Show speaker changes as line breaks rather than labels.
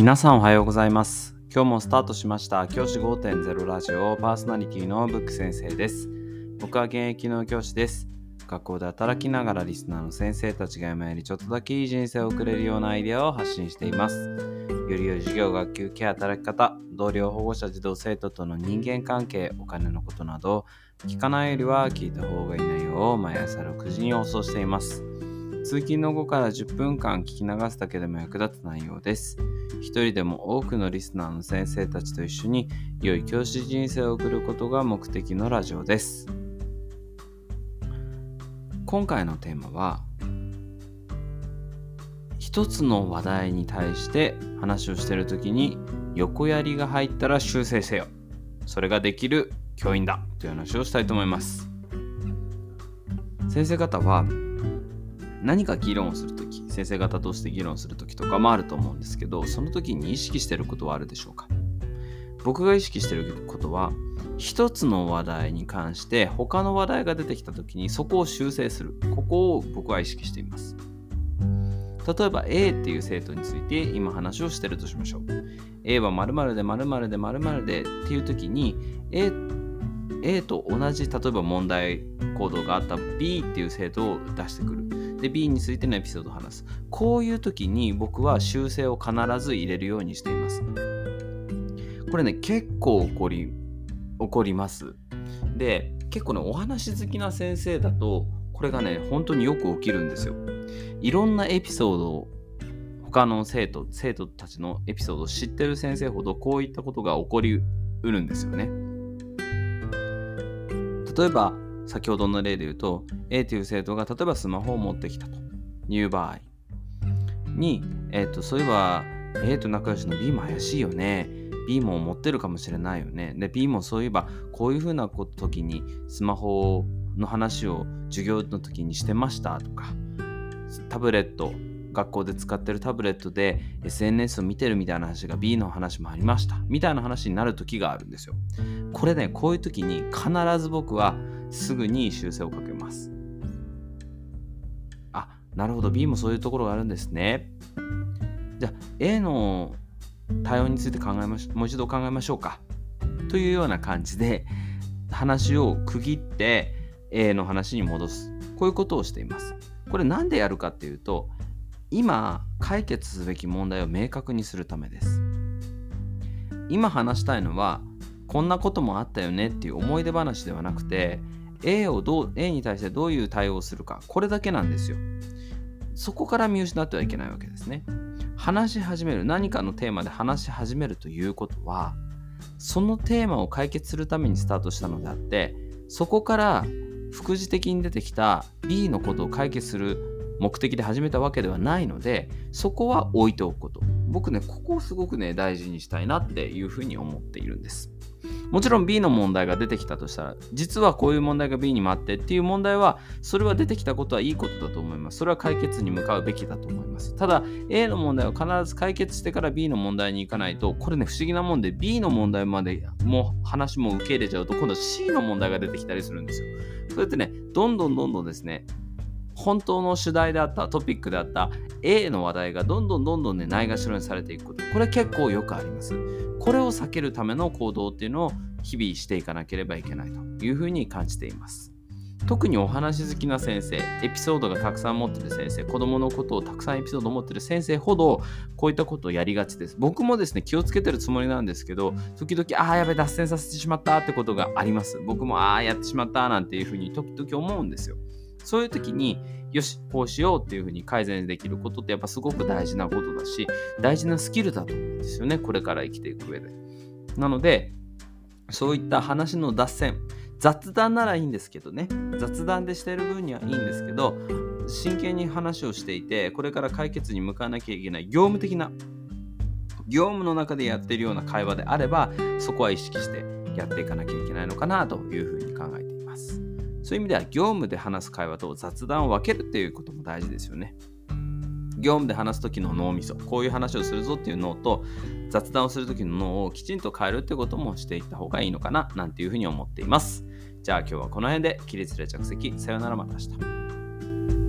皆さんおはようございます。今日もスタートしました。教師5.0ラジオパーソナリティのブック先生です。僕は現役の教師です。学校で働きながらリスナーの先生たちが今よりちょっとだけいい人生を送れるようなアイデアを発信しています。より良い授業、学級、ケア、働き方、同僚、保護者、児童、生徒との人間関係、お金のことなど聞かないよりは聞いた方がいい内容を毎朝6時に放送しています。通勤の後から10分間聞き流すだけでも役立つ内容です。一人でも多くのリスナーの先生たちと一緒に良い教師人生を送ることが目的のラジオです。今回のテーマは一つの話題に対して話をしている時に横やりが入ったら修正せよ。それができる教員だという話をしたいと思います。先生方は何か議論をするとき、先生方として議論するときとかもあると思うんですけど、その時に意識してることはあるでしょうか？僕が意識してることは、一つの話題に関して他の話題が出てきた時にそこを修正する。ここを僕は意識しています。例えば A っていう生徒について今話をしてるとしましょう。A は〇〇で〇〇で〇〇でっていう時に A, A と同じ例えば問題行動があった B っていう生徒を出してくる。で B についてのエピソードを話す。こういう時に僕は修正を必ず入れるようにしています。これね結構起こり起こります。で結構ねお話好きな先生だとこれがね本当によく起きるんですよ。いろんなエピソードを他の生徒生徒たちのエピソードを知ってる先生ほどこういったことが起こりうるんですよね。例えば先ほどの例で言うと A という生徒が例えばスマホを持ってきたと。いう場合。に、えーと、そういえば A と仲良しの B も怪しいよね。B も持ってるかもしれないよね。で B もそういえばこういうふうな時にスマホの話を授業の時にしてましたとかタブレット学校で使ってるタブレットで SNS を見てるみたいな話が B の話もありましたみたいな話になる時があるんですよこれねこういう時に必ず僕はすぐに修正をかけます。あ、なるほど。B もそういうところがあるんですね。じゃあ A の対応について考えましもう一度考えましょうか。というような感じで話を区切って A の話に戻す。こういうことをしています。これ何でやるかっていうと今解決すべき問題を明確にするためです。今話したいのはこんなこともあったよねっていう思い出話ではなくて A をどう A に対してどういう対応をするかこれだけなんですよそこから見失ってはいけないわけですね話し始める何かのテーマで話し始めるということはそのテーマを解決するためにスタートしたのであってそこから副次的に出てきた B のことを解決する目的で始めたわけではないのでそこは置いておくこと僕ねここをすごくね大事にしたいなっていうふうに思っているんですもちろん B の問題が出てきたとしたら、実はこういう問題が B にもあってっていう問題は、それは出てきたことはいいことだと思います。それは解決に向かうべきだと思います。ただ、A の問題を必ず解決してから B の問題に行かないと、これね、不思議なもんで B の問題までも話も受け入れちゃうと、今度 C の問題が出てきたりするんですよ。そうやってね、どんどんどんどんですね、本当の主題であったトピックであった A の話題がどんどんどんどんねないがしろにされていくことこれ結構よくありますこれを避けるための行動っていうのを日々していかなければいけないというふうに感じています特にお話好きな先生、エピソードがたくさん持ってる先生、子供のことをたくさんエピソードを持ってる先生ほど、こういったことをやりがちです。僕もですね、気をつけてるつもりなんですけど、時々、ああ、やべ、脱線させてしまったってことがあります。僕も、ああ、やってしまったなんていうふうに時々思うんですよ。そういう時に、よし、こうしようっていうふうに改善できることってやっぱすごく大事なことだし、大事なスキルだと思うんですよね。これから生きていく上で。なので、そういった話の脱線、雑談ならいいんですけどね、雑談でしてる分にはいいんですけど、真剣に話をしていて、これから解決に向かわなきゃいけない業務的な、業務の中でやってるような会話であれば、そこは意識してやっていかなきゃいけないのかなというふうに考えています。そういう意味では業務で話す会話と雑談を分けるっていうことも大事ですよね。業務で話す時の脳みそ、こういう話をするぞっていう脳と雑談をする時の脳をきちんと変えるってこともしていった方がいいのかななんていうふうに思っています。じゃあ今日はこの辺で起立で着席。さよならまた明日。